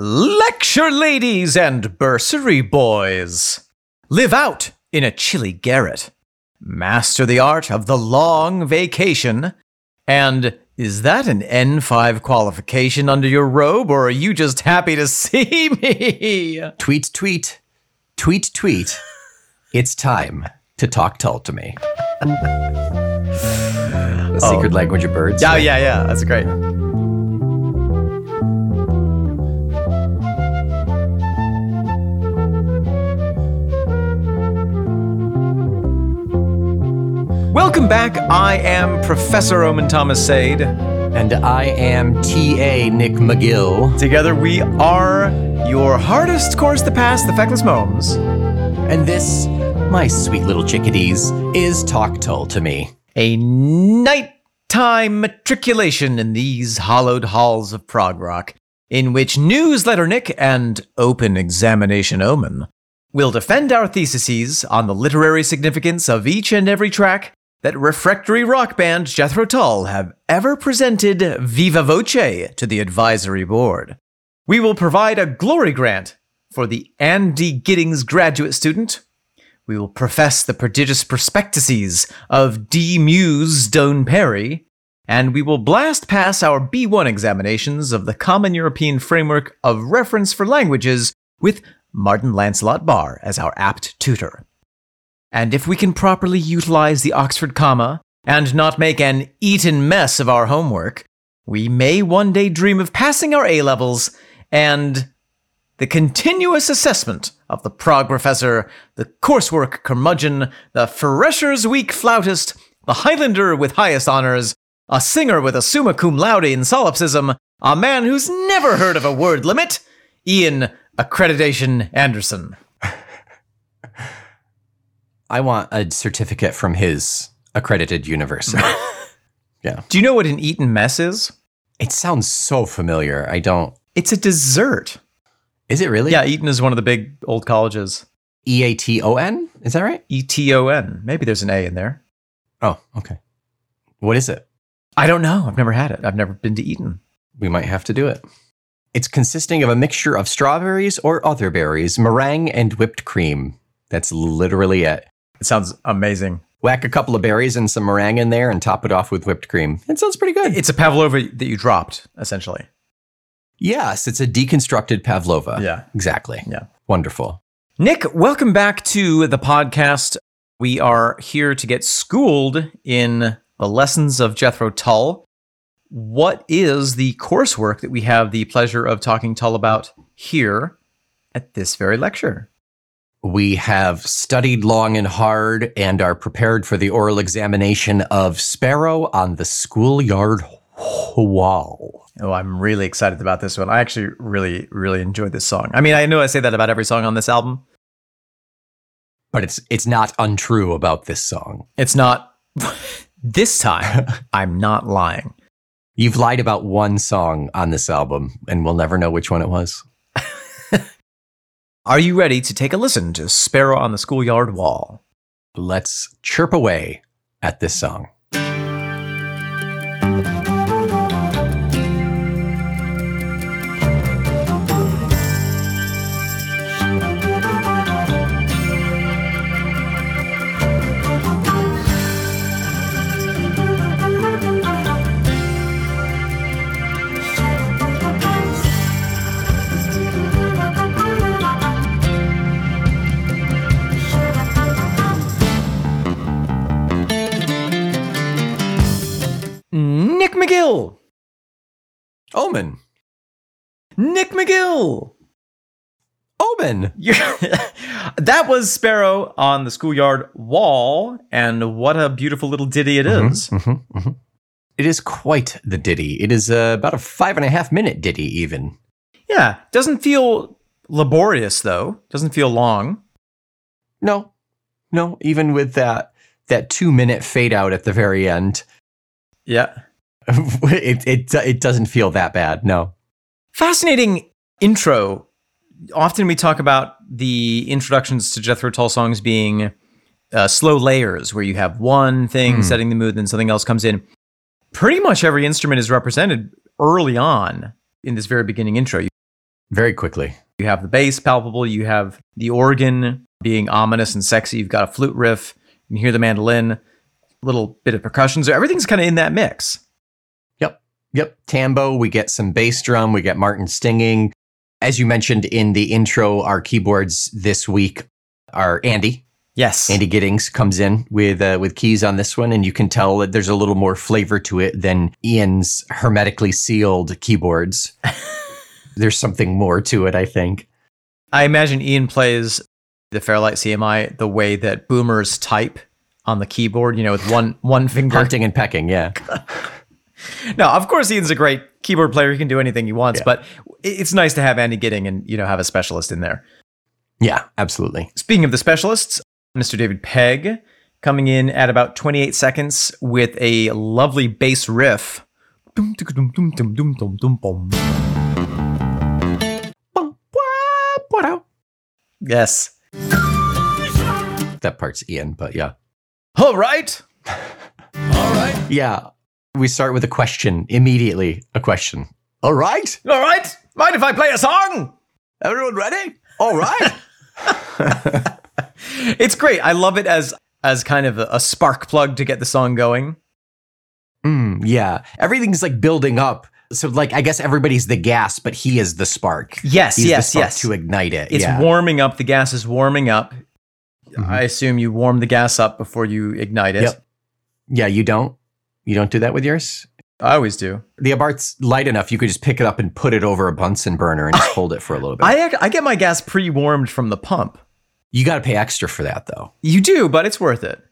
Lecture ladies and bursary boys. Live out in a chilly garret. Master the art of the long vacation. And is that an N5 qualification under your robe, or are you just happy to see me? Tweet, tweet, tweet, tweet. it's time to talk Tull to me. the secret oh. language of birds. Oh, yeah, yeah, that's great. Welcome back. I am Professor Omen Thomas Sade. And I am T.A. Nick McGill. Together we are your hardest course to pass, the Feckless Momes. And this, my sweet little chickadees, is Talk Tull to me. A nighttime matriculation in these hollowed halls of prog rock, in which Newsletter Nick and Open Examination Omen will defend our theses on the literary significance of each and every track that refractory rock band Jethro Tull have ever presented viva voce to the advisory board. We will provide a glory grant for the Andy Giddings graduate student. We will profess the prodigious prospectuses of D. Muse Stone Perry, and we will blast pass our B1 examinations of the Common European Framework of Reference for Languages with Martin Lancelot Barre as our apt tutor. And if we can properly utilize the Oxford comma and not make an Eton mess of our homework, we may one day dream of passing our A levels and the continuous assessment of the prog professor, the coursework curmudgeon, the Freshers Week flautist, the Highlander with highest honors, a singer with a summa cum laude in solipsism, a man who's never heard of a word limit, Ian Accreditation Anderson. I want a certificate from his accredited university. yeah. Do you know what an Eton mess is? It sounds so familiar. I don't. It's a dessert. Is it really? Yeah, Eton is one of the big old colleges. E A T O N? Is that right? E T O N. Maybe there's an A in there. Oh, okay. What is it? I don't know. I've never had it. I've never been to Eton. We might have to do it. It's consisting of a mixture of strawberries or other berries, meringue, and whipped cream. That's literally it. It sounds amazing. Whack a couple of berries and some meringue in there and top it off with whipped cream. It sounds pretty good. It's a pavlova that you dropped, essentially. yes, it's a deconstructed pavlova. Yeah. Exactly. Yeah. Wonderful. Nick, welcome back to the podcast. We are here to get schooled in the lessons of Jethro Tull. What is the coursework that we have the pleasure of talking Tull about here at this very lecture? We have studied long and hard and are prepared for the oral examination of Sparrow on the schoolyard wall. Oh, I'm really excited about this one. I actually really, really enjoyed this song. I mean, I know I say that about every song on this album. But it's it's not untrue about this song. It's not. this time, I'm not lying. You've lied about one song on this album, and we'll never know which one it was. Are you ready to take a listen to Sparrow on the Schoolyard Wall? Let's chirp away at this song. McGill! Omen. Nick McGill! Omen. That was Sparrow on the schoolyard wall, and what a beautiful little ditty it is. Mhm, mhm. It is quite the ditty. It is uh, about a five and a half minute ditty, even. Yeah, doesn't feel laborious though. Doesn't feel long. No, no, even with that that two minute fade out at the very end, Yeah. it it it doesn't feel that bad. No. Fascinating intro. Often we talk about the introductions to Jethro Tull songs being uh, slow layers, where you have one thing Hmm. setting the mood, then something else comes in. Pretty much every instrument is represented early on in this very beginning intro. Very quickly. You have the bass palpable, you have the organ being ominous and sexy, you've got a flute riff, you can hear the mandolin, a little bit of percussion. So everything's kind of in that mix. Yep. Tambo, we get some bass drum, we get Martin stinging. As you mentioned in the intro, our keyboards this week are Andy. Yes. Andy Giddings comes in with uh, with keys on this one, and you can tell that there's a little more flavor to it than Ian's hermetically sealed keyboards. there's something more to it, I think. I imagine Ian plays the Fairlight CMI the way that boomers type on the keyboard, you know, with one one finger. Hunting and pecking, yeah. no, of course Ian's a great keyboard player. He can do anything he wants, Yeah. but it's nice to have Andy Gidding and, you know, have a specialist in there. Yeah, absolutely. Speaking of the specialists, Mr. David Pegg coming in at about 28 seconds with a lovely bass riff. Yes. That part's Ian, but yeah. Alright! All right. Yeah. We start with a question immediately. A question. All right. All right. Mind if I play a song? Everyone ready? All right. It's great. I love it as as kind of a, a spark plug to get the song going. Mm, yeah. Everything's like building up. So, like, I guess everybody's the gas, but he is the spark. Yes, He's yes, the spark yes. to ignite it. It's yeah. warming up. The gas is warming up. Mhm. I assume you warm the gas up before you ignite it. Yep. Yeah, you don't. You don't do that with yours. I always do. The Abarth's light enough. You could just pick it up and put it over a Bunsen burner and just hold it for a little bit. I ac- I get my gas pre-warmed from the pump. you got to pay extra for that, though. You do, but it's worth it.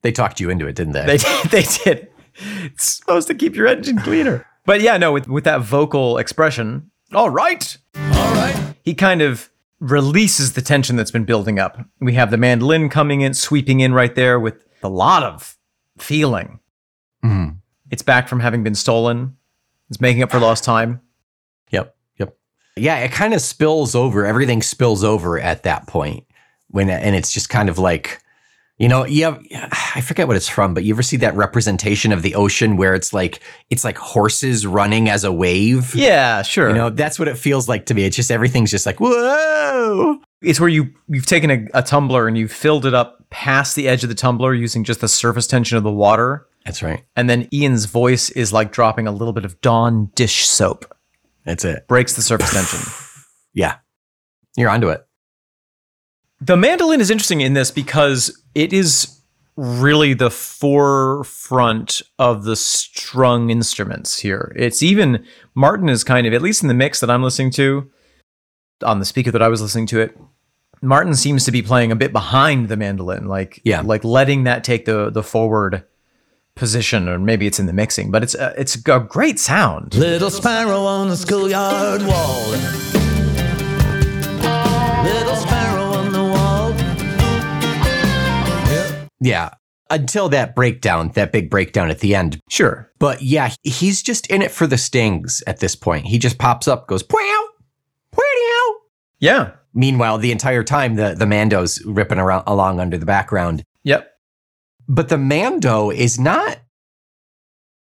They talked you into it, didn't they? They did, they did. It's supposed to keep your engine cleaner. But yeah, no, with with that vocal expression, all right, all right. He kind of releases the tension that's been building up. We have the mandolin coming in, sweeping in right there with a lot of feeling. Mhm. It's back from having been stolen. It's making up for lost time. Yep. Yep. Yeah, it kind of spills over. Everything spills over at that point when, and it's just kind of like, you know, you have, I forget what it's from, but you ever see that representation of the ocean where it's like, it's like horses running as a wave? Yeah, sure. You know, that's what it feels like to me. It's just everything's just like, whoa. It's where you you've taken a, a tumbler and you've filled it up past the edge of the tumbler using just the surface tension of the water. That's right. And then Ian's voice is like dropping a little bit of Dawn dish soap, That's it. breaks the surface tension. Yeah. You're onto it. The mandolin is interesting in this because it is really the forefront of the strung instruments here. It's even Martin is kind of at least in the mix that I'm listening to on the speaker that I was listening to it. Martin seems to be playing a bit behind the mandolin, like Yeah. like letting that take the the forward position, or maybe it's in the mixing, but it's a, it's a great sound. Little sparrow on the schoolyard wall. Little sparrow on the wall. Yeah. Until that breakdown, that big breakdown at the end. Sure, But yeah, he's just in it for the stings at this point. He just pops up, goes, pow, pow. yeah, Meanwhile, the entire time, the, the Mando's ripping around along under the background. yep. But the Mando is not,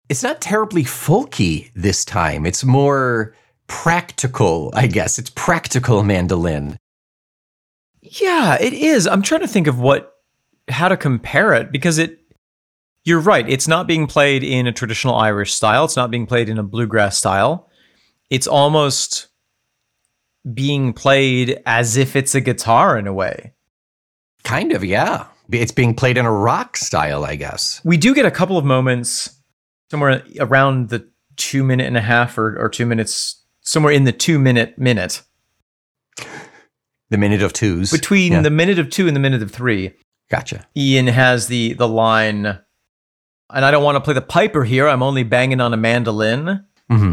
it's not terribly folky this time. It's more practical, I guess. It's practical mandolin. Yeah, it is. I'm trying to think of what how to compare it because it you're right, it's not being played in a traditional Irish style. It's not being played in a bluegrass style. It's almost being played as if it's a guitar in a way. Kind of, yeah. It's being played in a rock style, I guess. We do get a couple of moments somewhere around the two minute and a half or, or two minutes, somewhere in the two minute minute The minute of twos. between Yeah. the minute of two and the minute of three. Gotcha. Ian has the the line, and I don't want to play the piper here. I'm only banging on a mandolin. hmm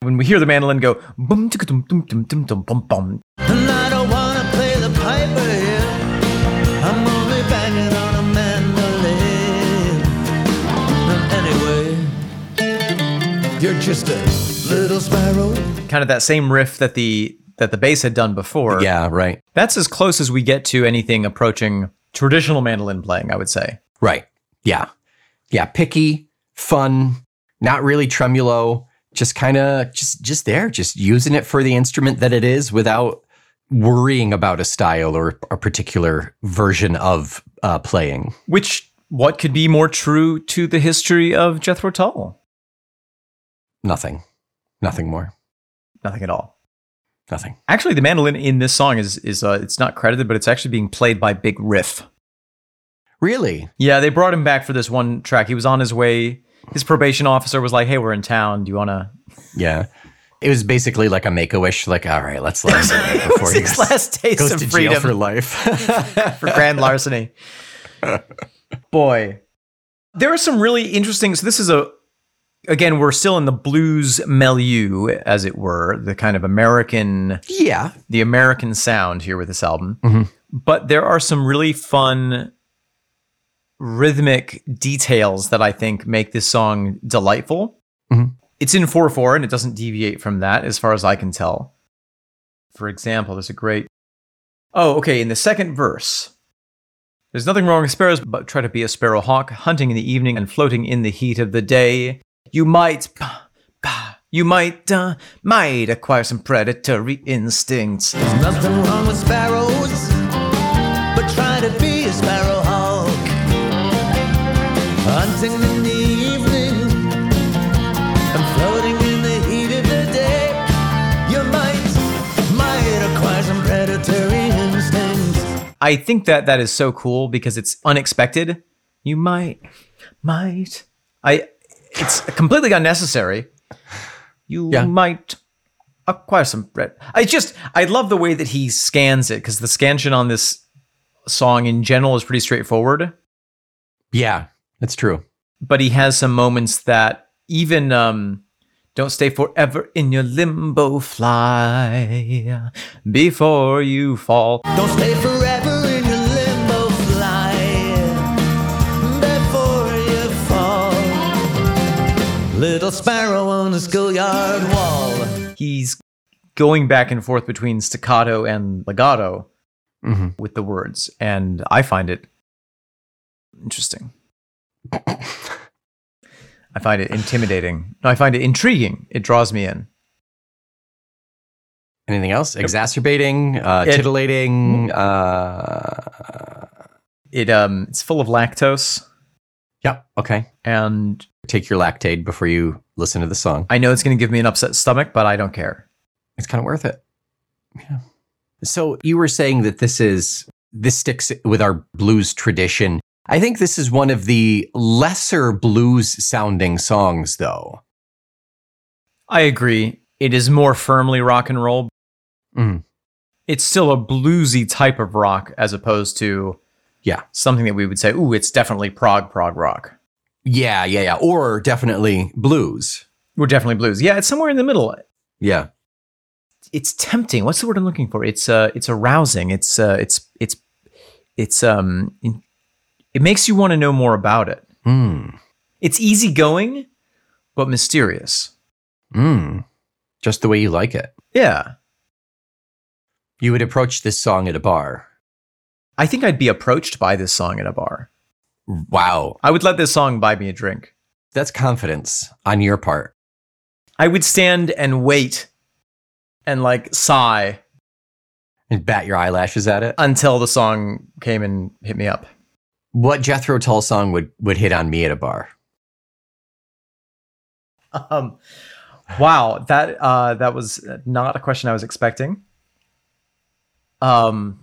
When we hear the mandolin go boom ticka dum dum dum dum dum bum bum, And I don't wanna play the piper here. I'm only banging on a mandolin. And anyway, you're just a little sparrow. kind of that same riff that the that the bass had done before. Yeah, right. that's as close as we get to anything approaching traditional mandolin playing. I would say. Right. Yeah. Yeah. Picky, fun, not really tremolo, just kind of just just there, just using it for the instrument that it is without worrying about a style or a particular version of uh, playing. Which what could be more true to the history of Jethro Tull? Nothing, nothing more, Nothing at all. nothing. Actually, the mandolin in this song is is uh, it's not credited, but it's actually being played by Big Riff. Really? Yeah, they brought him back for this one track. He was on his way. His probation officer was like, "Hey, we're in town. Do you want to?" Yeah. It was basically like a make a wish. Like, all right, let's let him before was he last taste goes of to jail freedom for life. for grand larceny. Boy, there are some really interesting. So this is a again, we're still in the blues milieu, as it were, the kind of American, yeah. the American sound here with this album. Mhm. But there are some really fun rhythmic details that I think make this song delightful. Mhm. It's in 4 4 and it doesn't deviate from that as far as I can tell. For example, there's a great. Oh, okay. In the second verse, there's nothing wrong with sparrows, but try to be a sparrow hawk, hunting in the evening and floating in the heat of the day. You might. bah, bah, You might, uh, might acquire some predatory instincts. There's nothing wrong with sparrows, but try to be a sparrow hawk. Hunting in the evening and floating in the heat of the day. You might, might acquire some predatory instincts. I think that that is so cool because it's unexpected. You might, might. I. It's completely unnecessary. You Yeah. might acquire some bread. I just I love the way that he scans it because the scansion on this song in general is pretty straightforward. Yeah, that's true. But he has some moments that even um, don't stay forever in your limbo. Fly before you fall. Don't stay forever in your limbo fly before you fall. Little sparrow on the schoolyard wall. he's going back and forth between staccato and legato hmm with the words, and I find it interesting. I find it intimidating. No, I find it intriguing. It draws me in. Anything else? Exacerbating, uh, It- titillating. Uh, It um, it's full of lactose, yep. Okay. and Take your lactate before you listen to the song. I know it's going to give me an upset stomach, but I don't care. It's kind of worth it. Yeah. So you were saying that this is this sticks with our blues tradition. I think this is one of the lesser blues sounding songs, though. I agree. It is more firmly rock and roll. Mhm. It's still a bluesy type of rock as opposed to Yeah. something that we would say, ooh, it's definitely prog prog rock. Yeah, yeah, yeah. Or definitely blues. We're definitely blues. Yeah, it's somewhere in the middle. Yeah. It's tempting. What's the word I'm looking for? It's uh, it's arousing. It's uh, it's it's it's um, in- it makes you want to know more about it. Hmm. It's easygoing, but mysterious. Hmm. Just the way you like it. Yeah, You would approach this song at a bar. I think I'd be approached by this song at a bar. Wow. I would let this song buy me a drink. That's confidence on your part. I would stand and wait and like sigh And bat your eyelashes at it. until the song came and hit me up. What Jethro Tull song would, would hit on me at a bar? Um, wow, that uh, that was not a question I was expecting. Um,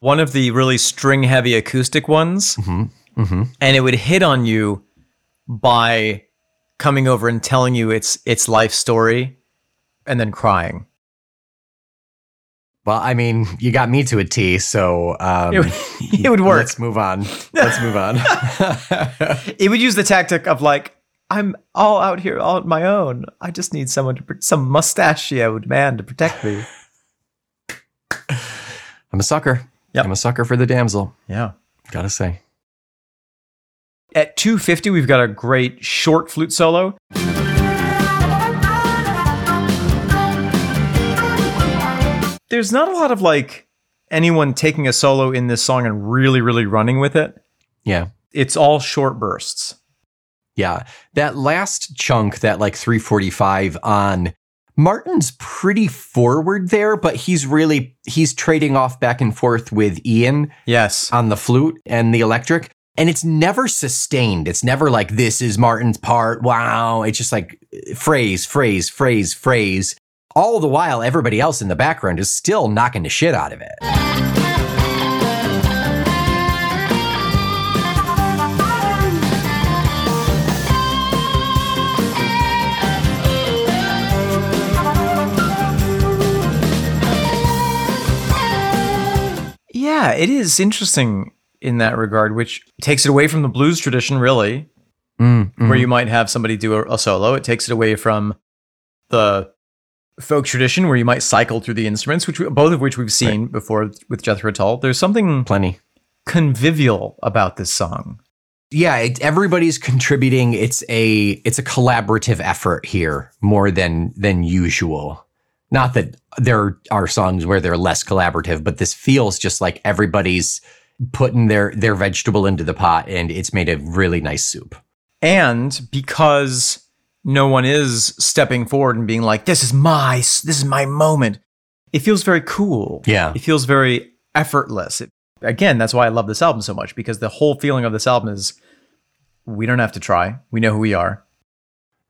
one of the really string-heavy acoustic ones, Mm-hmm. Mm-hmm. and it would hit on you by coming over and telling you its its life story, and then crying. Well, I mean, you got me to a T, so um, It would, it would work. Let's move on. Let's move on. It would use the tactic of like, I'm all out here all on my own. I just need someone to, some mustachioed man to protect me. I'm a sucker. Yep. I'm a sucker for the damsel. Yeah. Gotta say. At 250, we've got a great short flute solo. There's not a lot of like anyone taking a solo in this song and really, really running with it. Yeah. It's all short bursts. Yeah. That last chunk, that like 345 on Martin's pretty forward there, but he's really he's trading off back and forth with Ian Yes. on the flute and the electric. And it's never sustained. It's never like this is Martin's part. Wow. It's just like phrase, phrase, phrase, phrase. All the while, everybody else in the background is still knocking the shit out of it. Yeah, it is interesting in that regard, which takes it away from the blues tradition, really, Mm, mhm. where you might have somebody do a, a solo. It takes it away from the folk tradition, where you might cycle through the instruments, which we, both of which we've seen before with Jethro Tull. There's something plenty. convivial about this song. yeah it, everybody's contributing it's a it's a collaborative effort here more than than usual not that there are songs where they're less collaborative but this feels just like everybody's putting their their vegetable into the pot and it's made a really nice soup and because no one is stepping forward and being like this is my this is my moment. It feels very cool. Yeah. it feels very effortless. It- again that's why i love this album so much because the whole feeling of this album is we don't have to try. We know who we are.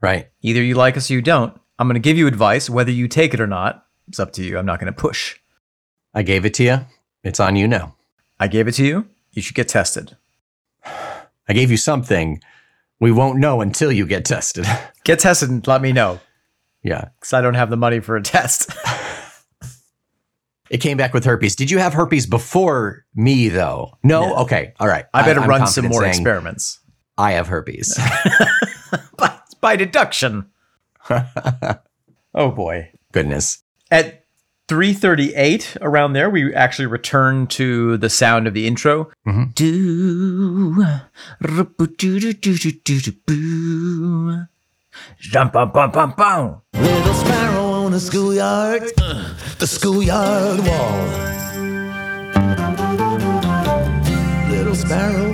Right. Either you like us or you don't. I'm going to give you advice whether you take it or not. It's up to you. I'm not going to push. I gave it to you it's on you now. I gave it to you. You should get tested. I gave you something we won't know until you get tested. Get tested and let me know. Yeah. Because i don't have the money for a test. It came back with herpes. Did you have herpes before me though? No? Okay. All right. I better I'm run some more experiments. I have herpes. By, by deduction. Oh boy. Goodness. At 338 around there we actually return to the sound of the intro Mhm. bum. Little sparrow on the schoolyard, uh, the schoolyard wall. Little sparrow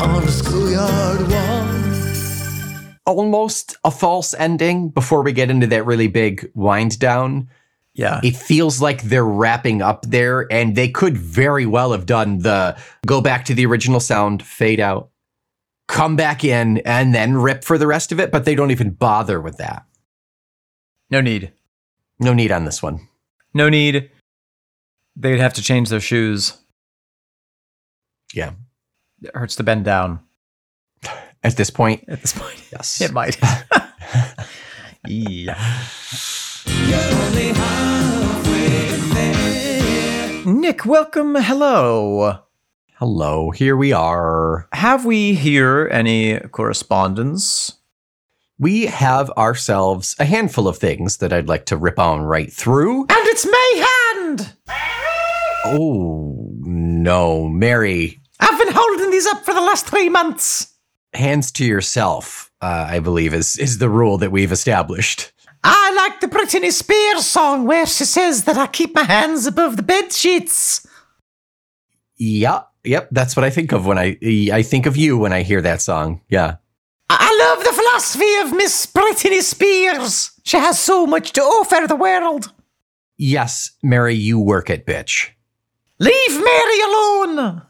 on the schoolyard wall. almost a false ending before we get into that really big wind down. Yeah. It feels like they're wrapping up there, and they could very well have done the go back to the original sound, fade out, come back in, and then rip for the rest of it, but they don't even bother with that. No need. No need on this one. No need. They'd have to change their shoes. Yeah. It hurts to bend down At this point, at this point. yes. It might. yeah. Nick, welcome. Hello. Hello, here we are. Have we here any correspondence? We have ourselves a handful of things that I'd like to rip on right through. And it's my hand! Oh, no, Mary, I've been holding these up for the last three months. hands to yourself, uh, I believe, is, is the rule that we've established. I like the Britney Spears song where she says that I keep my hands above the bed sheets. Yeah, yep, that's what I think of when I I think of you when I hear that song. Yeah. I love the philosophy of Miss Britney Spears. She has so much to offer the world. Yes, Mary, you work it, bitch. Leave Mary alone.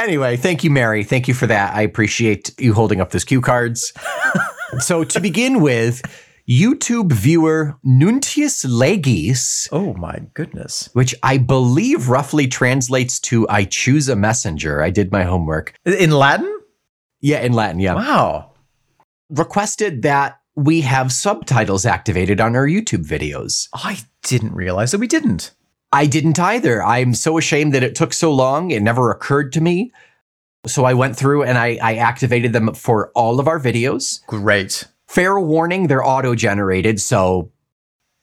Anyway, thank you, Mary. Thank you for that. I appreciate you holding up those cue cards. so to begin with, YouTube viewer Nuntius Legis, Oh my goodness. which I believe roughly translates to I choose a messenger. I did my homework. In Latin? Yeah, in Latin, yeah. Wow. Requested that we have subtitles activated on our YouTube videos. I didn't realize that we didn't. I didn't either. I'm so ashamed that it took so long. It never occurred to me. So I went through and I, I activated them for all of our videos. Great. Fair warning, they're auto generated. So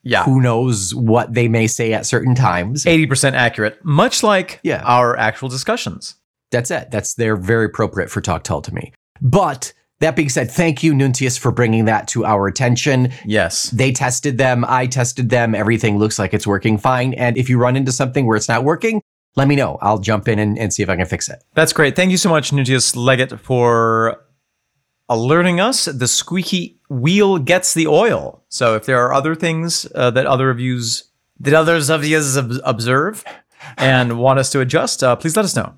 Yeah. who knows what they may say at certain times. 80% accurate, much like Yeah. our actual discussions. That's it. That's they're very appropriate for Talk Tull to me. But that being said, thank you, Nuntius, for bringing that to our attention. Yes. They tested them. I tested them. Everything looks like it's working fine. And if you run into something where it's not working, let me know. I'll jump in and, and see if I can fix it. That's great. Thank you so much, Nuntius Legis, for alerting us. The squeaky wheel gets the oil. So if there are other things uh, that other of yous, that others of yous ob- observe and want us to adjust, uh, please let us know.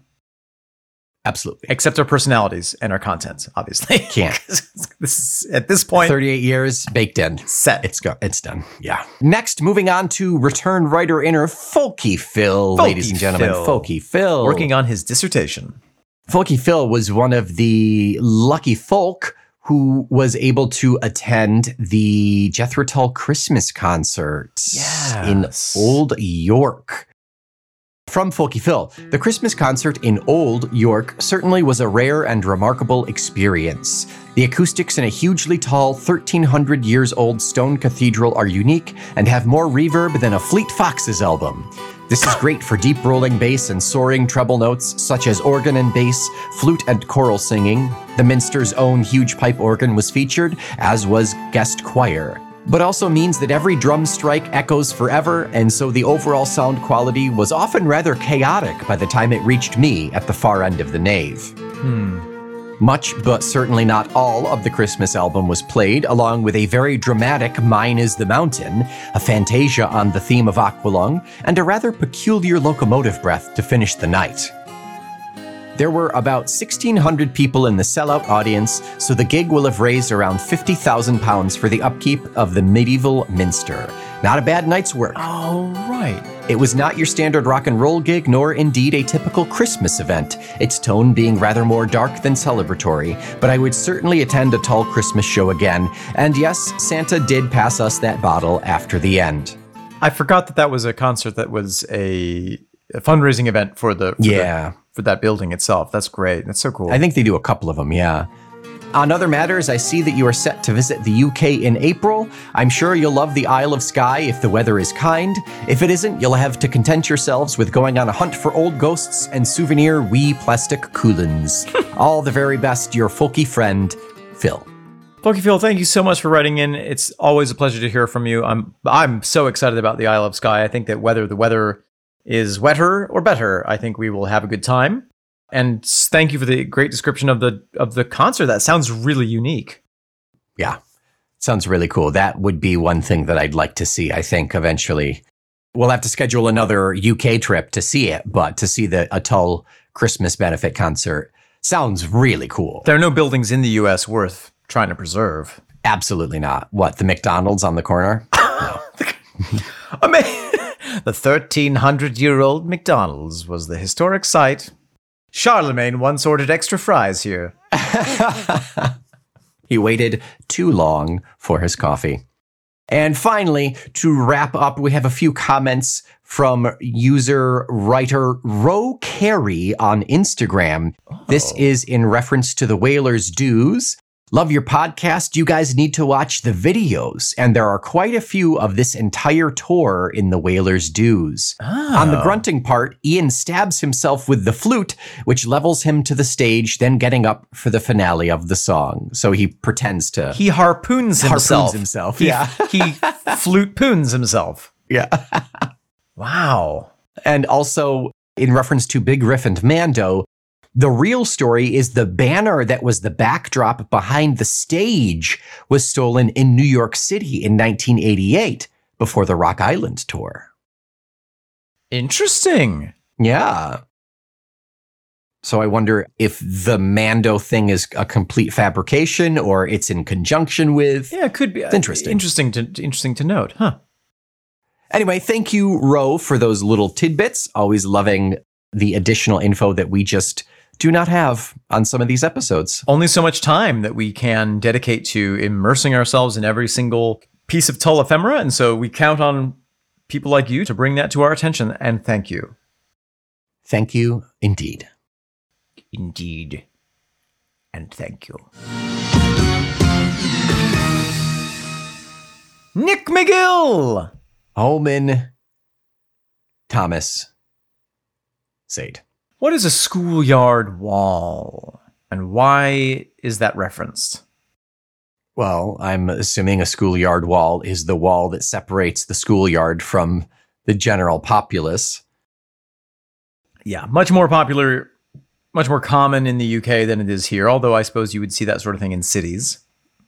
Absolutely. Except our personalities and our content, obviously. Can't. this is, at this point, 38 years baked in. set. It's go. It's done. Yeah. Next, moving on to return writer inner Folky Phil, ladies and gentlemen. Phil. Folky Phil. working on his dissertation. Folky Phil was one of the lucky folk who was able to attend the Jethro Tull Christmas concert in Old York. From Folky Phil, the Christmas concert in Old York certainly was a rare and remarkable experience. The acoustics in a hugely tall, 1300 years old stone cathedral are unique and have more reverb than a Fleet Foxes album. This is great for deep rolling bass and soaring treble notes such as organ and bass, flute and choral singing. The Minster's own huge pipe organ was featured, as was guest choir but also means that every drum strike echoes forever, and so the overall sound quality was often rather chaotic by the time it reached me at the far end of the nave. Hmm. Much, but certainly not all, of the Christmas album was played, along with a very dramatic Mine is the Mountain, a fantasia on the theme of Aqualung, and a rather peculiar locomotive breath to finish the night. There were about 1,600 people in the sellout audience, so the gig will have raised around 50,000 pounds for the upkeep of the medieval minster. Not a bad night's work. All right. It was not your standard rock and roll gig, nor indeed a typical Christmas event, its tone being rather more dark than celebratory, but I would certainly attend a Tull Christmas show again, and yes, Santa did pass us that bottle after the end. I forgot that that was a concert that was a, a fundraising event for the for the- Yeah. For that building itself. That's great. That's so cool. I think they do a couple of them, yeah. On other matters, I see that you are set to visit the UK in April. I'm sure you'll love the Isle of Skye if the weather is kind. If it isn't, you'll have to content yourselves with going on a hunt for old ghosts and souvenir wee plastic Cuillins. All the very best, your folky friend, Phil. Funky Phil, thank you so much for writing in. It's always a pleasure to hear from you. I'm I'm so excited about the Isle of Skye. I think that whether the weather is wetter or better, I think we will have a good time. And thank you for the great description of the of the concert. That sounds really unique. Yeah, sounds really cool. That would be one thing that I'd like to see, I think, eventually. We'll have to schedule another UK trip to see it, but to see the Atoll Christmas benefit concert sounds really cool. There are no buildings in the U.S. worth trying to preserve. Absolutely not. What, the McDonald's on the corner? I mean, the 1300 year old McDonald's was the historic site. Charlemagne once ordered extra fries here. he waited too long for his coffee. And finally, to wrap up, we have a few comments from user writer Ro Carey on Instagram. This oh. is in reference to the Whalers Dues. Love your podcast. You guys need to watch the videos. And there are quite a few of this entire tour in the Whalers Dues. On the oh. grunting part, Ian stabs himself with the flute, which levels him to the stage, then getting up for the finale of the song. So he pretends to. He harpoons himself. Harpoons himself. himself, He, yeah. he flute poons himself. yeah. Wow. And also, in reference to Big Riff and Mando, the real story is the banner that was the backdrop behind the stage was stolen in New York City in 1988 before the Rock Island tour. Interesting. Yeah. So I wonder if the Mando thing is a complete fabrication or it's in conjunction with. Yeah, it could be. uh, interesting. Interesting to interesting to note, huh? Anyway, thank you, Ro, for those little tidbits. Always loving the additional info that we just do not have on some of these episodes. Only so much time that we can dedicate to immersing ourselves in every single piece of Tull ephemera, and so we count on people like you to bring that to our attention. And thank you. Thank you indeed. Indeed. And thank you. Nick McGill! Omen Thomas Sade. What is a schoolyard wall? And why is that referenced? Well, I'm assuming a schoolyard wall is the wall that separates the schoolyard from the general populace. Yeah, much more popular, much more common in the UK than it is here. Although I suppose you would see that sort of thing in cities.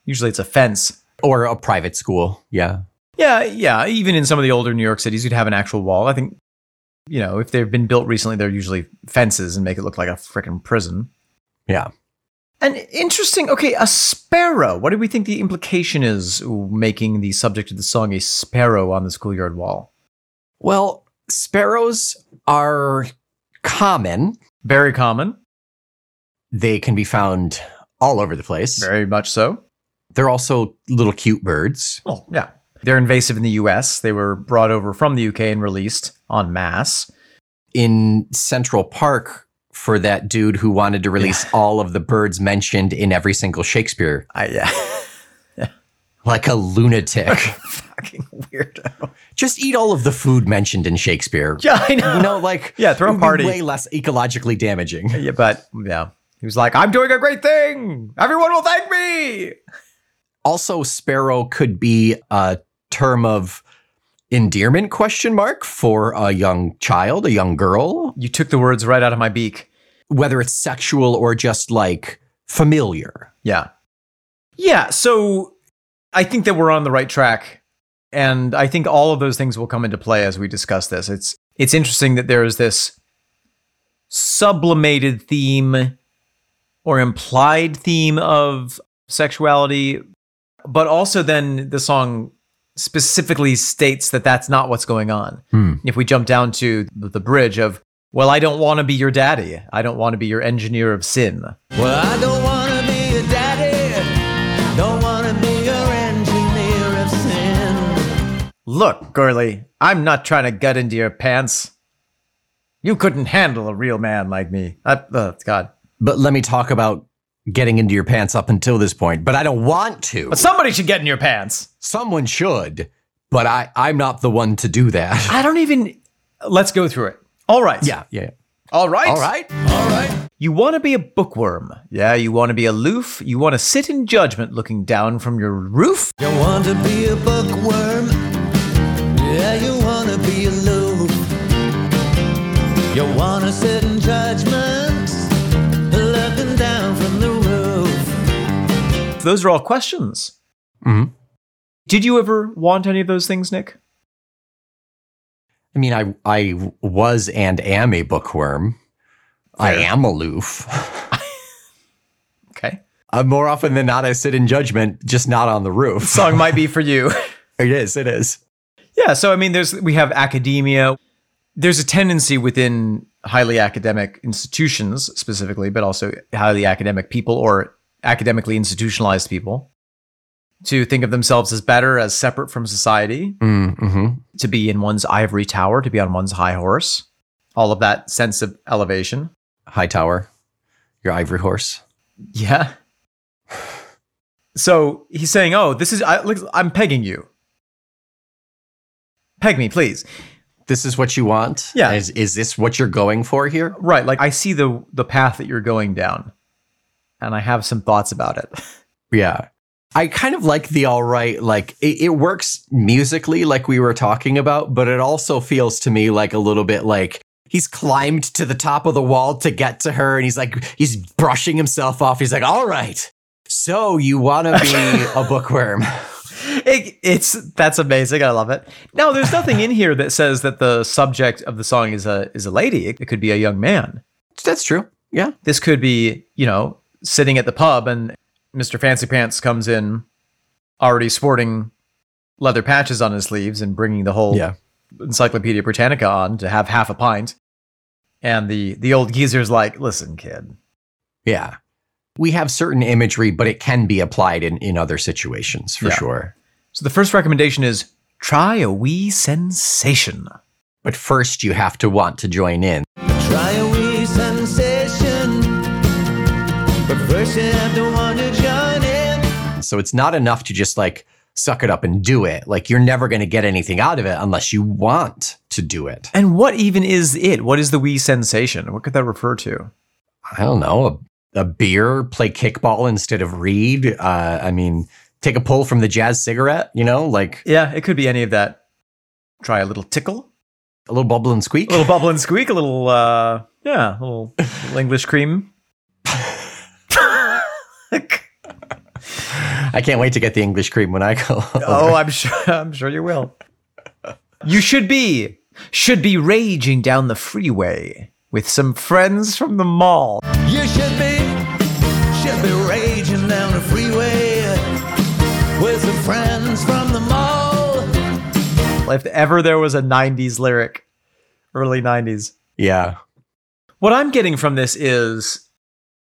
Usually it's a fence. Or a private school. Yeah. Yeah, yeah. Even in some of the older New York cities, you'd have an actual wall. I think, you know, if they've been built recently, they're usually fences and make it look like a freaking prison. Yeah. And interesting. Okay, a sparrow. What do we think the implication is making the subject of the song a sparrow on the schoolyard wall? Well, sparrows are common. Very common. They can be found all over the place. Very much so. They're also little cute birds. Oh, yeah. They're invasive in the US. They were brought over from the UK and released en masse. In Central Park, for that dude who wanted to release all of the birds mentioned in every single Shakespeare, I, yeah. yeah. like a lunatic. Fucking weirdo. Just eat all of the food mentioned in Shakespeare. Yeah, I know. You know, like Yeah, throw a it would be party. way less ecologically damaging. Yeah, but yeah. He was like, I'm doing a great thing. Everyone will thank me. Also, sparrow could be a term of endearment question mark for a young child, a young girl, You took the words right out of my beak. whether it's sexual or just like familiar. Yeah. Yeah. So I think that we're on the right track. And I think all of those things will come into play as we discuss this. It's it's interesting that there is this sublimated theme or implied theme of sexuality, but also then the song specifically states that that's not what's going on. Hmm. If we jump down to the the bridge of, well, I don't want to be your daddy. I don't want to be your engineer of sin. Well, I don't wanna be a daddy. Don't wanna be your engineer of sin. Look, girlie, I'm not trying to gut into your pants. You couldn't handle a real man like me. Uh, uh, God. But let me talk about getting into your pants up until this point, but I don't want to. But somebody should get in your pants. Someone should, but I, I'm not the one to do that. I don't even. Let's go through it. All right. yeah, yeah. All right. All right. All right. You want to be a bookworm. Yeah, you want to be aloof. You want to sit in judgment looking down from your roof. You want to be a bookworm. Yeah, you wanna be aloof. You wanna sit in judgment, Those are all questions. Mhm. Did you ever want any of those things, Nick? I mean, I I was and am a bookworm. I am aloof. Okay. Uh, more often than not, I sit in judgment, just not on the roof. Song might be for you. it is. It is. Yeah, so I mean, there's we have academia. There's a tendency within highly academic institutions, specifically, but also highly academic people or academically institutionalized people, to think of themselves as better, as separate from society, Mm-hmm. to be in one's ivory tower, to be on one's high horse. All of that sense of elevation. High tower, your ivory horse. Yeah. So he's saying, "Oh, this is I, look, I'm pegging you. Peg me, please." This is what you want. Yeah. Is is this what you're going for here? Right. Like I see the the path that you're going down, and I have some thoughts about it. Yeah. I kind of like the all right, like it, it works musically, like we were talking about, but it also feels to me like a little bit like he's climbed to the top of the wall to get to her and he's like, he's brushing himself off. He's like, all right, so you want to be a bookworm. It, it's that's amazing. I love it. No, there's nothing in here that says that the subject of the song is a is a lady. It could be a young man. That's true. Yeah. This could be, you know, sitting at the pub and Mr. Fancy Pants comes in, already sporting leather patches on his sleeves and bringing the whole Yeah. Encyclopedia Britannica on to have half a pint. And the the old geezer's like, "Listen, kid, Yeah. We have certain imagery, but it can be applied in, in other situations for Yeah. sure. So the first recommendation is try a wee sensation. But first, you have to want to join in. But first you have to want to join in. So it's not enough to just like suck it up and do it. Like you're never going to get anything out of it unless you want to do it. And what even is it? What is the wee sensation? What could that refer to? I don't know, a, a beer, play kickball instead of read. Uh, I mean, take a pull from the jazz cigarette, you know, like Yeah, it could be any of that. Try a little tickle. A little bubble and squeak. A little bubble and squeak, a little, uh, yeah, a little, little English cream. I can't wait to get the English cream when I go. oh, I'm sure, I'm sure you will. You should be, should be raging down the freeway with some friends from the mall. You should be, should be raging down the freeway with some friends from the mall. If ever there was a 90s lyric, early 90s. yeah. What I'm getting from this is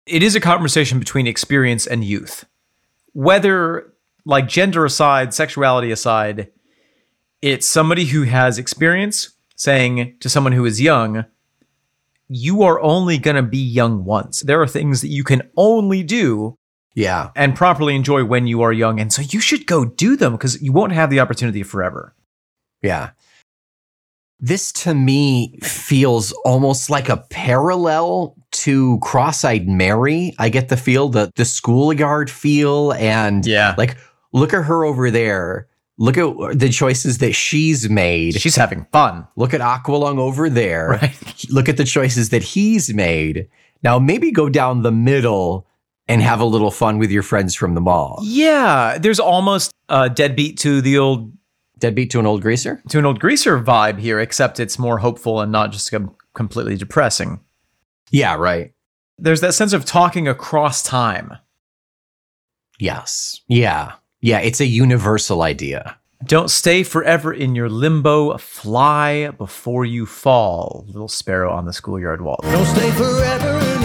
it is a conversation between experience and youth. Whether, like gender aside, sexuality aside, it's somebody who has experience saying to someone who is young, you are only going to be young once. There are things that you can only do Yeah. and properly enjoy when you are young. And so you should go do them because you won't have the opportunity forever. Yeah. This to me feels almost like a parallel to Cross Eyed Mary. I get the feel, the, the schoolyard feel, and Yeah. like, look at her over there. Look at the choices that she's made. She's having fun. Look at Aqualung over there. Right. Look at the choices that he's made. Now, maybe go down the middle and have a little fun with your friends from the mall. Yeah. There's almost a deadbeat to the old Deadbeat to an old greaser? to an old greaser vibe here, except it's more hopeful and not just com- completely depressing. Yeah, right. There's that sense of talking across time. Yes. Yeah. Yeah. It's a universal idea. Don't stay forever in your limbo. Fly before you fall. Little sparrow on the schoolyard wall. Don't stay forever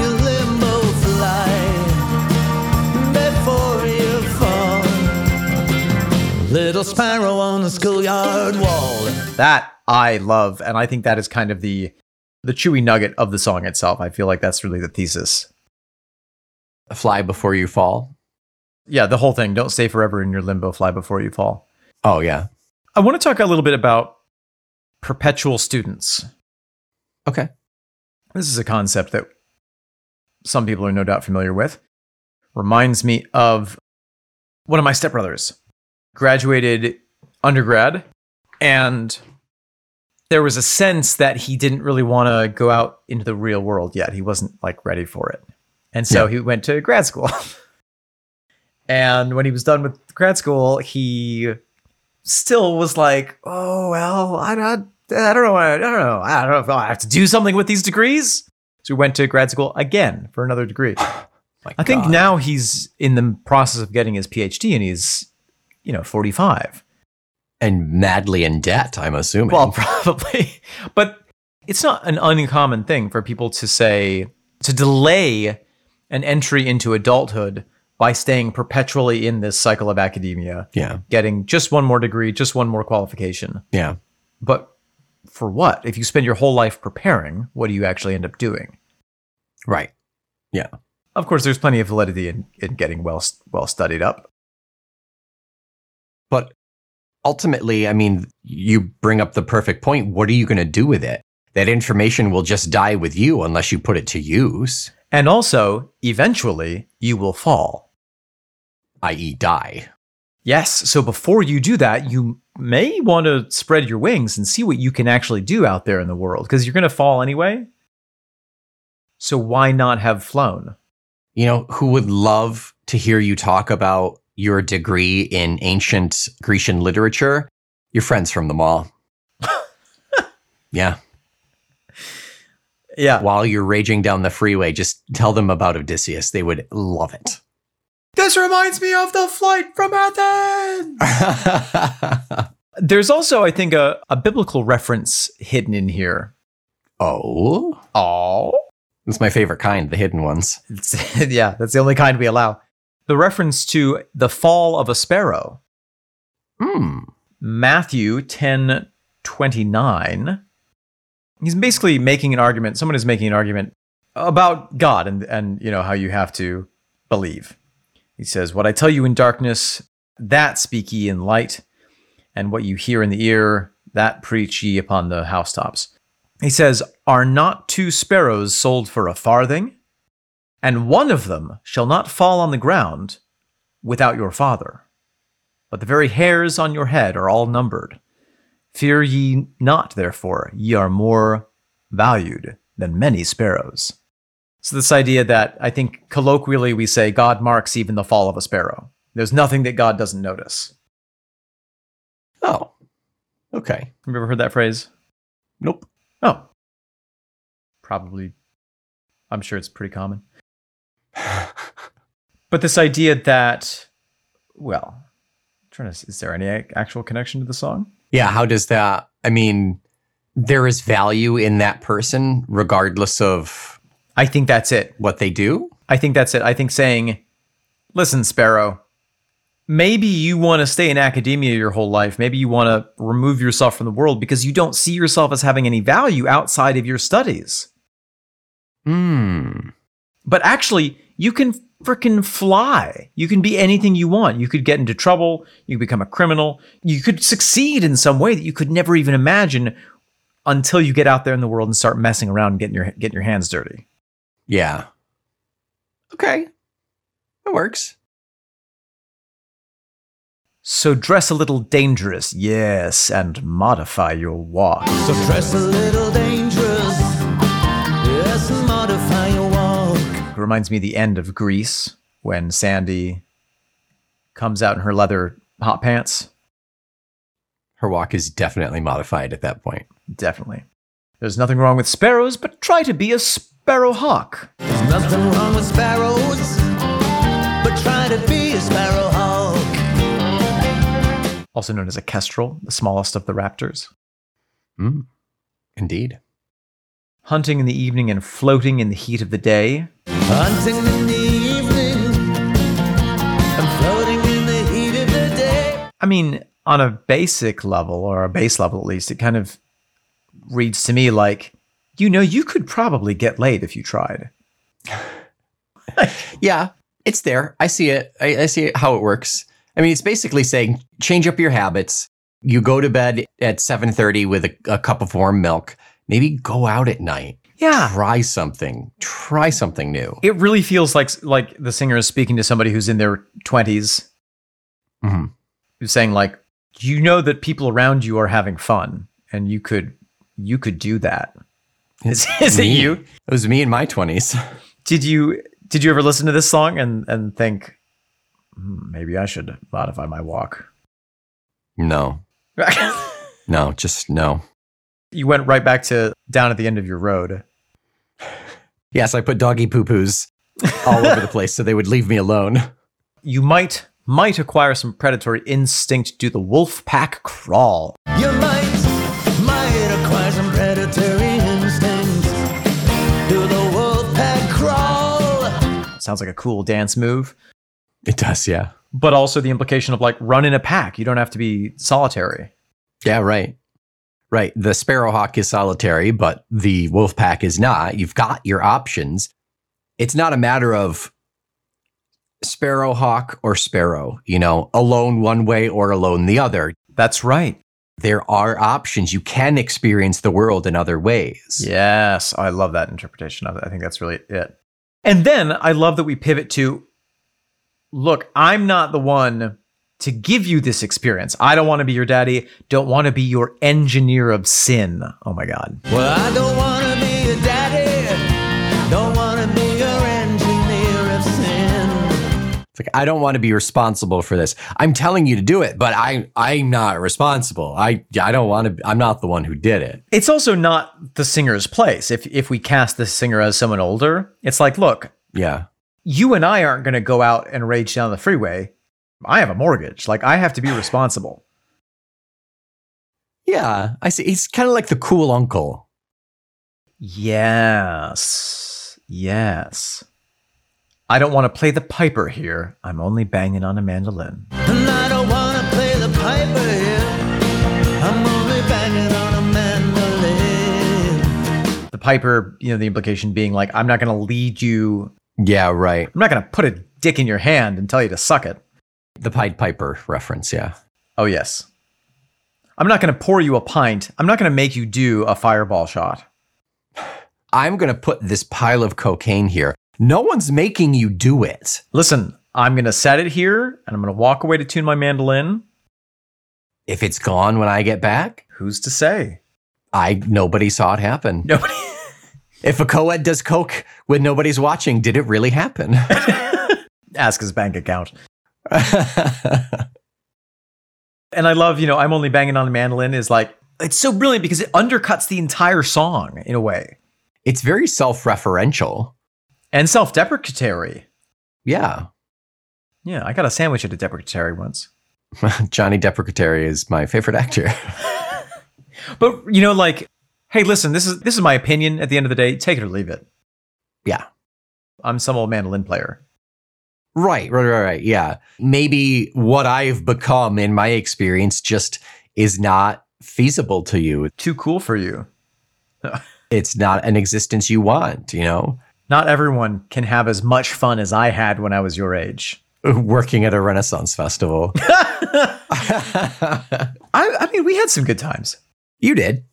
Little sparrow on the schoolyard wall. That I love, and I think that is kind of the the chewy nugget of the song itself. I feel like that's really the thesis. Fly before you fall. Yeah, the whole thing. Don't stay forever in your limbo. Fly before you fall. Oh, yeah. I want to talk a little bit about perpetual students. Okay. This is a concept that some people are no doubt familiar with. Reminds me of one of my stepbrothers. Graduated undergrad, and there was a sense that he didn't really want to go out into the real world yet. He wasn't like ready for it. And so Yeah. he went to grad school. and when he was done with grad school, he still was like, "Oh well, I don't, I don't know, I don't know, I don't know if I have to do something with these degrees." So he went to grad school again for another degree. I think now he's in the process of getting his PhD, and he's, you know, forty-five. And madly in debt, I'm assuming. Well, probably, but it's not an uncommon thing for people to say to delay an entry into adulthood by staying perpetually in this cycle of academia, yeah. getting just one more degree, just one more qualification. Yeah. But for what? If you spend your whole life preparing, what do you actually end up doing? Right. Yeah. Of course, there's plenty of validity in, in getting well well studied up. Ultimately, I mean, you bring up the perfect point. What are you going to do with it? That information will just die with you unless you put it to use, And also, eventually, you will fall. i.e., die. Yes, so before you do that, you may want to spread your wings and see what you can actually do out there in the world because you're going to fall anyway. So why not have flown? You know, who would love to hear you talk about your degree in ancient Grecian literature? Your friends from the mall. yeah. Yeah. While you're raging down the freeway, just tell them about Odysseus. They would love it. This reminds me of the flight from Athens. There's also, I think, a, a biblical reference hidden in here. oh, Oh. that's my favorite kind, the hidden ones. yeah, that's the only kind we allow. The reference to the fall of a sparrow. Hmm. Matthew 10 29. He's basically making an argument. Someone is making an argument about God and, and you know how you have to believe. He says, What I tell you in darkness, that speak ye in light, and what you hear in the ear, that preach ye upon the housetops. He says, Are not two sparrows sold for a farthing? And one of them shall not fall on the ground without your father. But the very hairs on your head are all numbered. Fear ye not, therefore, ye are more valued than many sparrows. So, this idea that I think colloquially we say God marks even the fall of a sparrow. There's nothing that God doesn't notice. Oh, okay. Have you ever heard that phrase? Nope. Oh. Probably. I'm sure it's pretty common. But this idea that, well, I'm trying to, is there any actual connection to the song? Yeah, how does that? I mean, there is value in that person regardless of I think that's it. what they do. I think that's it. I think saying, listen, Sparrow, maybe you want to stay in academia your whole life. Maybe you want to remove yourself from the world because you don't see yourself as having any value outside of your studies. Hmm. But actually, you can freaking fly. You can be anything you want. You could get into trouble. You could become a criminal. You could succeed in some way that you could never even imagine until you get out there in the world and start messing around and getting your getting your hands dirty. Yeah. Okay. It works. So dress a little dangerous, yes, and modify your walk. So dress a little dangerous. Reminds me of the end of Grease when Sandy comes out in her leather hot pants. Her walk is definitely modified at that point. Definitely. There's nothing wrong with sparrows, but try to be a sparrow hawk. There's nothing wrong with sparrows, but try to be a sparrow hawk. also known as a kestrel, the smallest of the raptors. Mm. Indeed. Hunting in the evening and floating in the heat of the day. Hunting in the evening and floating in the heat of the day. I mean, on a basic level, or a base level at least, it kind of reads to me like, you know, you could probably get laid if you tried. Yeah, it's there. I see it. I, I see how it works. I mean, it's basically saying change up your habits. You go to bed at 7:30 with a, a cup of warm milk. Maybe go out at night. Yeah. Try something. Try something new. It really feels like like the singer is speaking to somebody who's in their 20s Mhm. who's saying like you know that people around you are having fun and you could you could do that. Is, is it you? It was me in my 20s. Did you did you ever listen to this song and and think "Hmm, maybe I should modify my walk? No, no, just no. You went right back to down at the end of your road. Yes, I put doggy poo poos all over the place so they would leave me alone. You might might acquire some predatory instinct do the wolf pack crawl. You might, might acquire some predatory instincts. Do the wolf pack crawl? Sounds like a cool dance move. It does, yeah. but also the implication of like run in a pack. You don't have to be solitary. Yeah, right. Right. The sparrowhawk is solitary, but the wolf pack is not. You've got your options. It's not a matter of sparrowhawk or sparrow, you know, alone one way or alone the other. That's right. There are options. You can experience the world in other ways. Yes, I love that interpretation of it. I think that's really it. And then I love that we pivot to look, I'm not the one to give you this experience. I don't want to be your daddy, don't want to be your engineer of sin. Oh my God. Well, I don't want to be a daddy. Don't want to be your engineer of sin. It's like I don't want to be responsible for this. I'm telling you to do it, but I I'm not responsible. I I don't want to I'm not the one who did it. It's also not the singer's place. If if we cast the singer as someone older, it's like, look, Yeah. you and I aren't going to go out and rage down the freeway. I have a mortgage. Like I have to be responsible. Yeah, I see. He's kind of like the cool uncle. Yes. Yes. I don't want to play the piper here. I'm only banging on a mandolin. And I don't want to play the piper here. I'm only banging on a mandolin. The piper, you know, the implication being like, I'm not going to lead you. Yeah, right. I'm not going to put a dick in your hand and tell you to suck it. The Pied Piper reference. Yeah. Oh, yes. I'm not going to pour you a pint. I'm not going to make you do a fireball shot. I'm going to put this pile of cocaine here. No one's making you do it. Listen, I'm going to set it here and I'm going to walk away to tune my mandolin. If it's gone when I get back, Who's to say? I nobody saw it happen. Nobody. If a co-ed does coke when nobody's watching, did it really happen? Ask his bank account. And I love, you know, I'm only banging on the mandolin is like, it's so brilliant because it undercuts the entire song in a way it's very self-referential. and self deprecatory. Yeah. Yeah, I got a sandwich at a deprecatory once. Johnny Deprecatory is my favorite actor. But, you know, like, hey, listen, this is this is my opinion at the end of the day. Take it or leave it. yeah. I'm some old mandolin player. Right, right, right, right. Yeah. Maybe what I've become in my experience just is not feasible to you. Too cool for you. It's not an existence you want, you know? Not everyone can have as much fun as I had when I was your age. Working at a Renaissance festival. I, I mean, we had some good times. you did.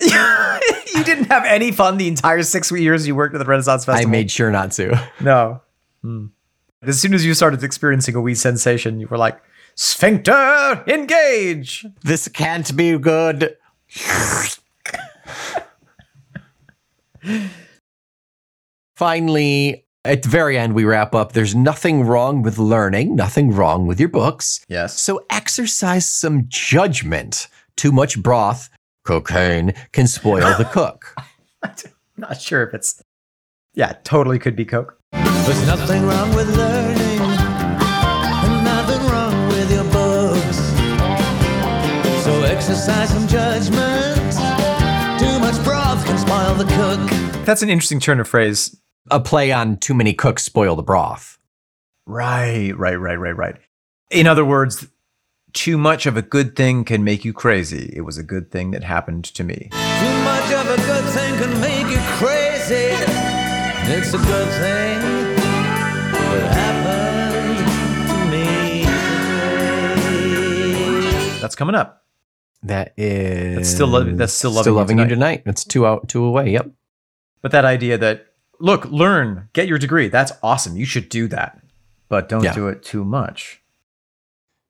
you didn't have any fun the entire six years you worked at the Renaissance Festival. I made sure not to. no. Hmm. As soon as you started experiencing a wee sensation, you were like, "Sphincter, engage!" This can't be good. Finally, at the very end, we wrap up. There's nothing wrong with learning, nothing wrong with your books. Yes. So exercise some judgment. Too much broth, cocaine, can spoil the cook. I'm not sure if it's. Yeah, totally could be Coke. There's nothing wrong with learning, and nothing wrong with your books. So exercise some judgment. Too much broth can spoil the cook. That's an interesting turn of phrase. A play on too many cooks spoil the broth. Right, right, right, right, right. In other words, too much of a good thing can make you crazy. It was a good thing that happened to me. Too much of a good thing can make you crazy. It's a good thing That's coming up. That is That's still lo- that's still loving still you loving you tonight. tonight. That's two out, two away. Yep. But that idea that, look, learn, get your degree, that's awesome. You should do that. But don't Yeah. do it too much.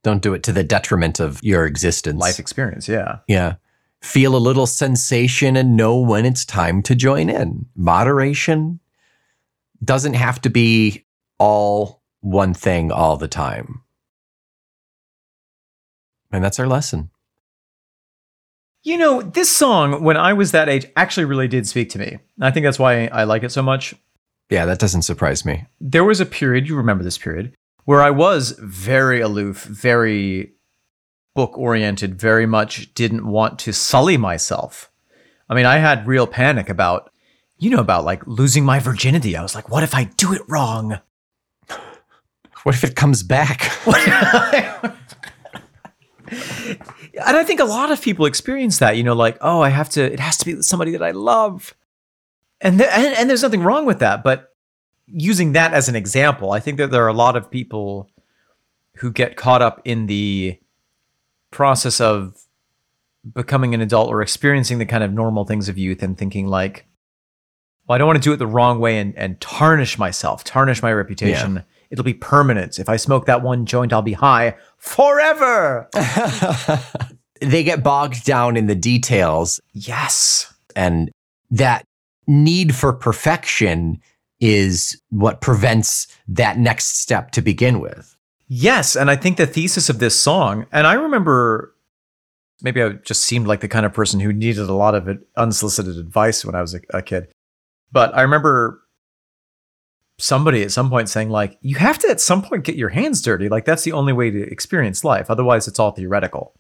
Don't do it to the detriment of your existence. Life experience, yeah. Yeah. Feel a little sensation and know when it's time to join in. Moderation doesn't have to be all one thing all the time. And that's our lesson. You know, this song, when I was that age, actually really did speak to me. I think that's why I like it so much. Yeah, that doesn't surprise me. There was a period, you remember this period, where I was very aloof, very book oriented, very much didn't want to sully myself. I mean, I had real panic about, you know, about like losing my virginity. I was like, what if I do it wrong? What if it comes back? and I think a lot of people experience that, you know, like, oh, I have to, it has to be somebody that I love. And, th- and, and there's nothing wrong with that. But using that as an example, I think that there are a lot of people who get caught up in the process of becoming an adult or experiencing the kind of normal things of youth and thinking like, well, I don't want to do it the wrong way and, and tarnish myself, tarnish my reputation. It'll be permanent. If I smoke that one joint, I'll be high forever. they get bogged down in the details Yes. and that need for perfection is what prevents that next step to begin with. Yes. And I think the thesis of this song, and I remember maybe I just seemed like the kind of person who needed a lot of unsolicited advice when I was a, a kid. But I remember somebody at some point saying, like, you have to at some point get your hands dirty. Like, that's the only way to experience life. Otherwise, it's all theoretical.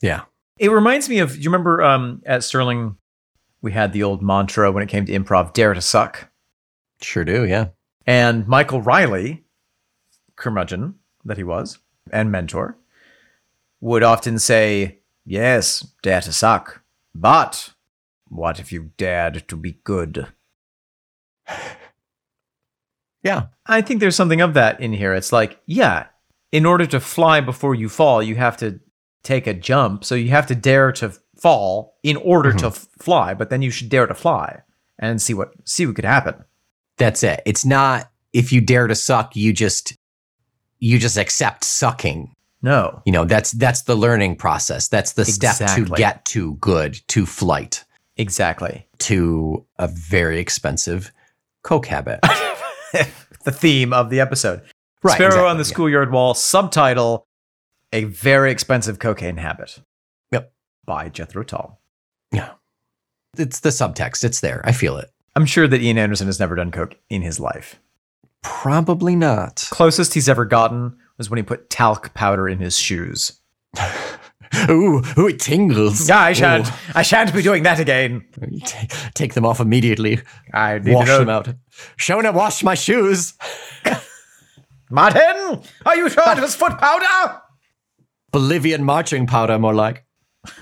Yeah. It reminds me of, you remember um, at Sterling, we had the old mantra when it came to improv dare to suck. Sure do. Yeah. And Michael Riley, curmudgeon that he was, and mentor, would often say, Yes, dare to suck. But what if you dared to be good? Yeah. I think there's something of that in here. It's like, yeah, in order to fly before you fall, you have to take a jump. So you have to dare to fall in order to mm-hmm. f- fly, but then you should dare to fly and see what see what could happen. That's it. It's not if you dare to suck, you just you just accept sucking. No. You know, that's that's the learning process. That's the step to get to good, to flight, Exactly. to a very expensive coke habit. the theme of the episode. Right, Sparrow exactly, on the yeah. schoolyard wall. Subtitle: A very expensive cocaine habit. Yep. By Jethro Tull. Yeah. It's the subtext. It's there. I feel it. I'm sure that Ian Anderson has never done coke in his life. Probably not. Closest he's ever gotten was when he put talc powder in his shoes. Ooh, ooh, it tingles. Yeah, I shan't. Ooh. I shan't be doing that again. Ta- Take them off immediately. I need Wash to them out. Shona, wash my shoes. Martin, are you sure it was foot powder? Bolivian marching powder, more like.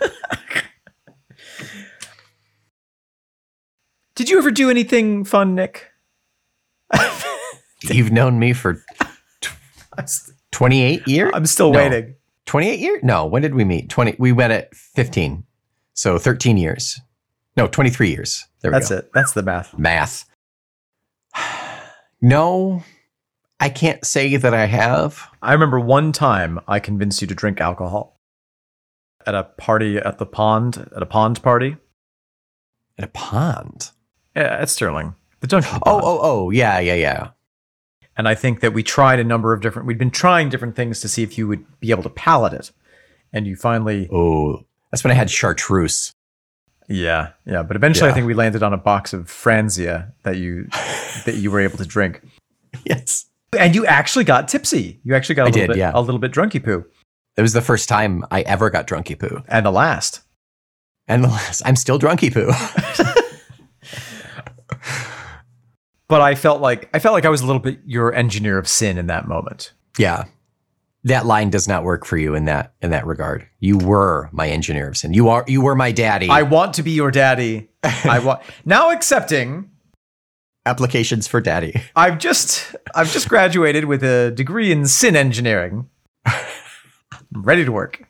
Did you ever do anything fun, Nick? You've known me for 28 years? I'm still No. waiting. 28 years? No, when did we meet? 20 we met at 15. So 13 years. No, 23 years. There we That's it. That's the math. Math. No, I can't say that I have. I remember one time I convinced you to drink alcohol at a party at the pond, at a pond party. At a pond. Yeah, at Sterling. The Duncan. Oh, Pond. oh, oh, yeah, yeah, yeah. And I think that we tried a number of different, we'd been trying different things to see if you would be able to palate it. And you finally, Oh, that's when I had chartreuse. yeah, yeah. But eventually I think we landed on a box of Franzia that you, that you were able to drink. Yes. And you actually got tipsy. You actually got a I little did, bit, yeah. a little bit drunky poo. It was the first time I ever got drunky poo. And the last. And the last, I'm still drunky poo. But I felt like, I felt like I was a little bit your engineer of sin in that moment. yeah. That line does not work for you in that in that regard. You were my engineer of sin. You are you were my daddy. I want to be your daddy. I want now accepting. Applications for daddy. I've just I've just graduated with a degree in sin engineering. I'm ready to work.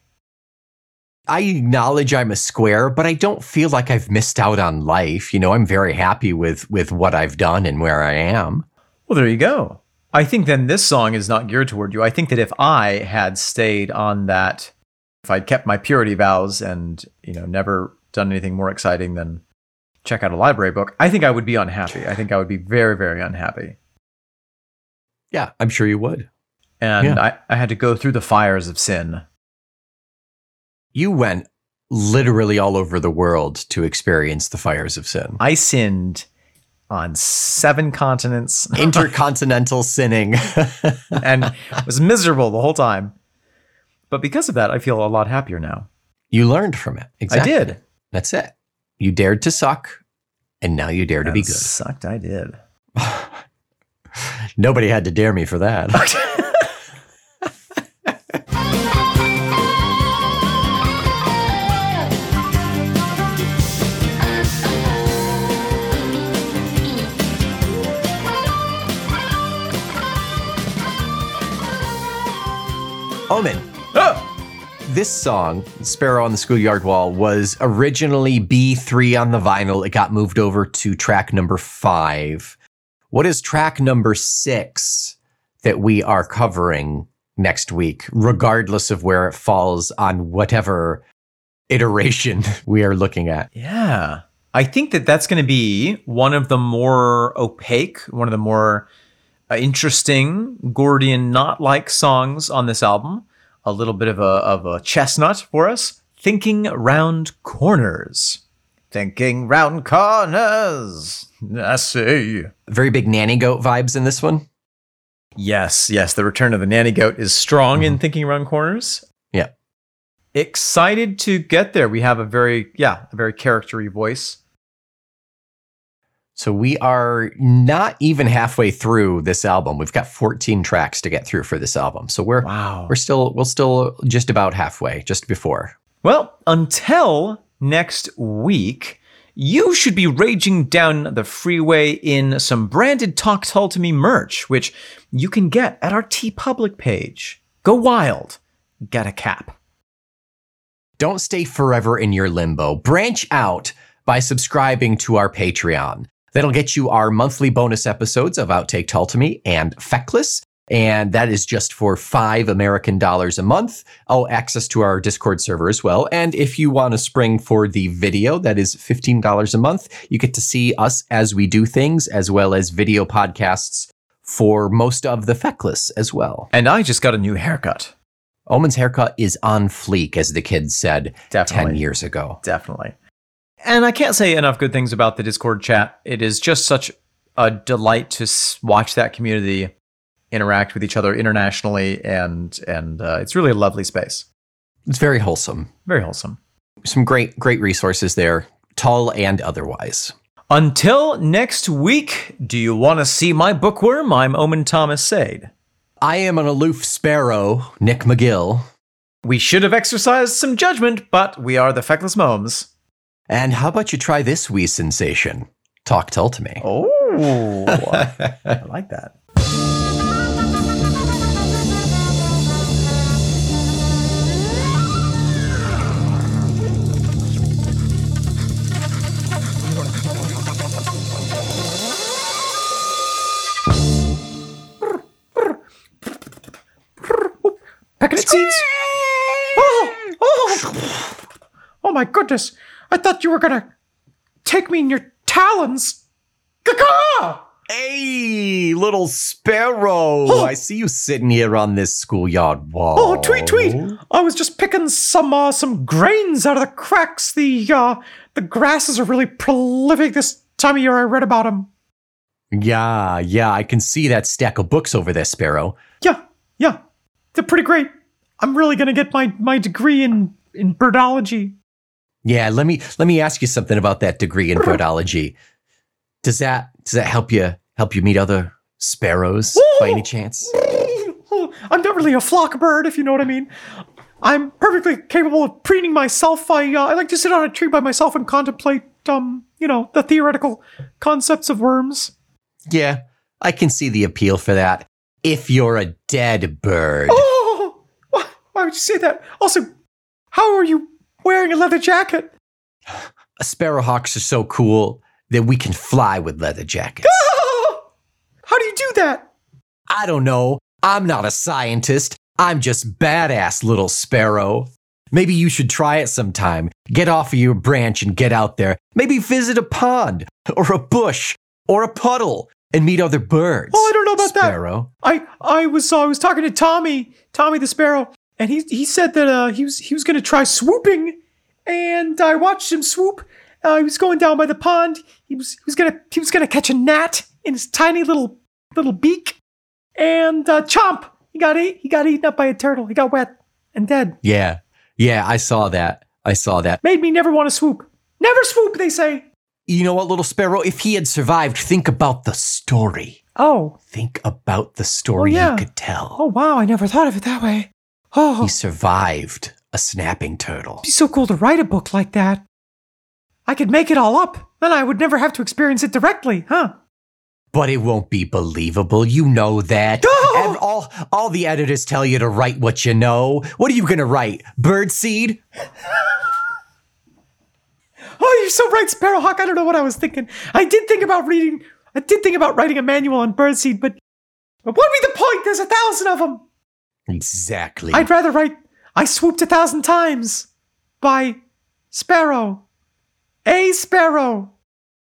I acknowledge I'm a square, but I don't feel like I've missed out on life. You know, I'm very happy with with what I've done and where I am. Well, there you go. I think then this song is not geared toward you. I think that if I had stayed on that, if I'd kept my purity vows and you know never done anything more exciting than check out a library book, I think I would be unhappy. I think I would be very very unhappy. Yeah, I'm sure you would. And Yeah. I, I had to go through the fires of sin. You went literally all over the world to experience the fires of sin. I sinned on seven continents Intercontinental sinning. and was miserable the whole time. But because of that, I feel a lot happier now. you learned from it. Exactly. I did. That's it. You dared to suck, and now you dare to be good. Sucked, I did. Nobody had to dare me for that. Omen. Oh! This song, Sparrow on the Schoolyard Wall, was originally B3 on the vinyl. It got moved over to track number five. What is track number six that we are covering next week, regardless of where it falls on whatever iteration we are looking at? Yeah. I think that that's going to be one of the more opaque, one of the more interesting Gordian knot like songs on this album. A little bit of a, of a chestnut for us. Thinking Round Corners. Thinking Round Corners. I see. Very big nanny goat vibes in this one. Yes, yes. The return of the nanny goat is strong in mm-hmm. Thinking Round Corners. Yeah. Excited to get there. We have a very, yeah, a very charactery voice. So we are not even halfway through this album. We've got 14 tracks to get through for this album. So we're Wow. we're still we're still just about halfway, just before. Well, until next week, you should be raging down the freeway in some branded Talk Tull to Me merch, which you can get at our TeePublic page. Go wild. Get a cap. Don't stay forever in your limbo. Branch out by subscribing to our Patreon. That'll get you our monthly bonus episodes of Outtake Me and Feckless, And that is just for five American dollars a month. Oh, access to our Discord server as well. And if you want to spring for the video, that is $15 a month. You get to see us as we do things, as well as video podcasts for most of the feckless as well. And I just got a new haircut. Omen's haircut is on fleek, as the kids said Definitely. 10 years ago. Definitely. And I can't say enough good things about the Discord chat. It is just such a delight to watch that community interact with each other internationally, and and uh, it's really a lovely space. It's very wholesome. Very wholesome. Some great, great resources there, Tull and otherwise. Until next week, do you want to see my bookworm? I'm Omen Thomas Sade. I am an aloof sparrow, Nick McGill. We should have exercised some judgment, but we are the feckless momes. And how about you try this wee sensation? Talk Tull to me. Oh, I like that. Packet seeds. Oh, oh, oh my goodness! I thought you were gonna take me in your talons. Caw! Hey, little sparrow. Oh. I see you sitting here on this schoolyard wall. Oh, tweet, tweet! I was just picking some uh, some grains out of the cracks. The uh, the grasses are really prolific this time of year. I read about them. Yeah, yeah, I can see that stack of books over there, Sparrow. Yeah, yeah, they're pretty great. I'm really gonna get my my degree in in birdology. Yeah, let me let me ask you something about that degree in birdology. Does that does that help you help you meet other sparrows by any chance? I'm not really a flock bird, if you know what I mean. I'm perfectly capable of preening myself. I uh, I like to sit on a tree by myself and contemplate, um, you know, the theoretical concepts of worms. Yeah, I can see the appeal for that. If you're a dead bird. Oh, why, why would you say that? Also, how are you wearing a leather jacket? Sparrowhawks are so cool that we can fly with leather jackets. How do you do that? I don't know. I'm not a scientist. I'm just badass little sparrow. Maybe you should try it sometime. Get off of your branch and get out there. Maybe visit a pond or a bush or a puddle and meet other birds. Oh, I don't know about that. Sparrow. I I was uh, I was talking to Tommy, Tommy the Sparrow, and he he said that uh, he was he was going to try swooping, and I watched him swoop. Uh, he was going down by the pond. He was he was gonna he was gonna catch a gnat in his tiny little little beak, and uh, chomp. He got ate. He got eaten up by a turtle. He got wet and dead. Yeah. Yeah, I saw that. I saw that. Made me never want to swoop. Never swoop. They say. You know what, little sparrow? If he had survived, think about the story. Oh Think about the story Oh, yeah. he could tell. oh wow! I never thought of it that way. Oh, He survived a snapping turtle. It'd be so cool to write a book like that. I could make it all up. and I would never have to experience it directly, huh? But it won't be believable. You know that. No! And all, all the editors tell you to write what you know. What are you going to write? Birdseed? Oh, you're so right, Sparrowhawk. I don't know what I was thinking. I did think about reading. I did think about writing a manual on birdseed, but, but what would be the point? There's a thousand of them. Exactly. I'd rather write "I swooped a thousand times" by Sparrow. A Sparrow.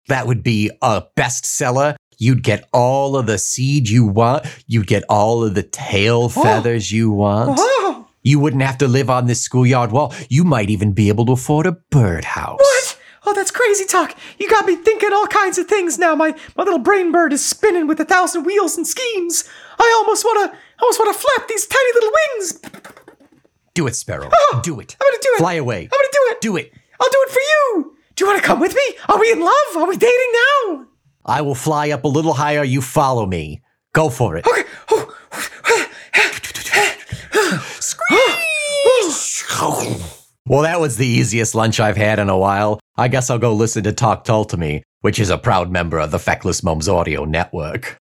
that would be a bestseller. You'd get all of the seed you want. You'd get all of the tail oh. feathers you want. Oh, You wouldn't have to live on this schoolyard wall. You might even be able to afford a birdhouse. what? Oh, that's crazy talk. You got me thinking all kinds of things now. My my little brain bird is spinning with a thousand wheels and schemes. I almost wanna almost wanna flap these tiny little wings. Do it, Sparrow. Oh, do it. I'm gonna do it. Fly away. I'm gonna do it. Do it. I'll do it for you. Do you want to come with me? Are we in love? Are we dating now? I will fly up a little higher. You follow me. Go for it. Okay. Oh. Well, that was the easiest lunch I've had in a while. I guess I'll go listen to Talk Tull to Me, which is a proud member of the Feckless Momes Audio Network.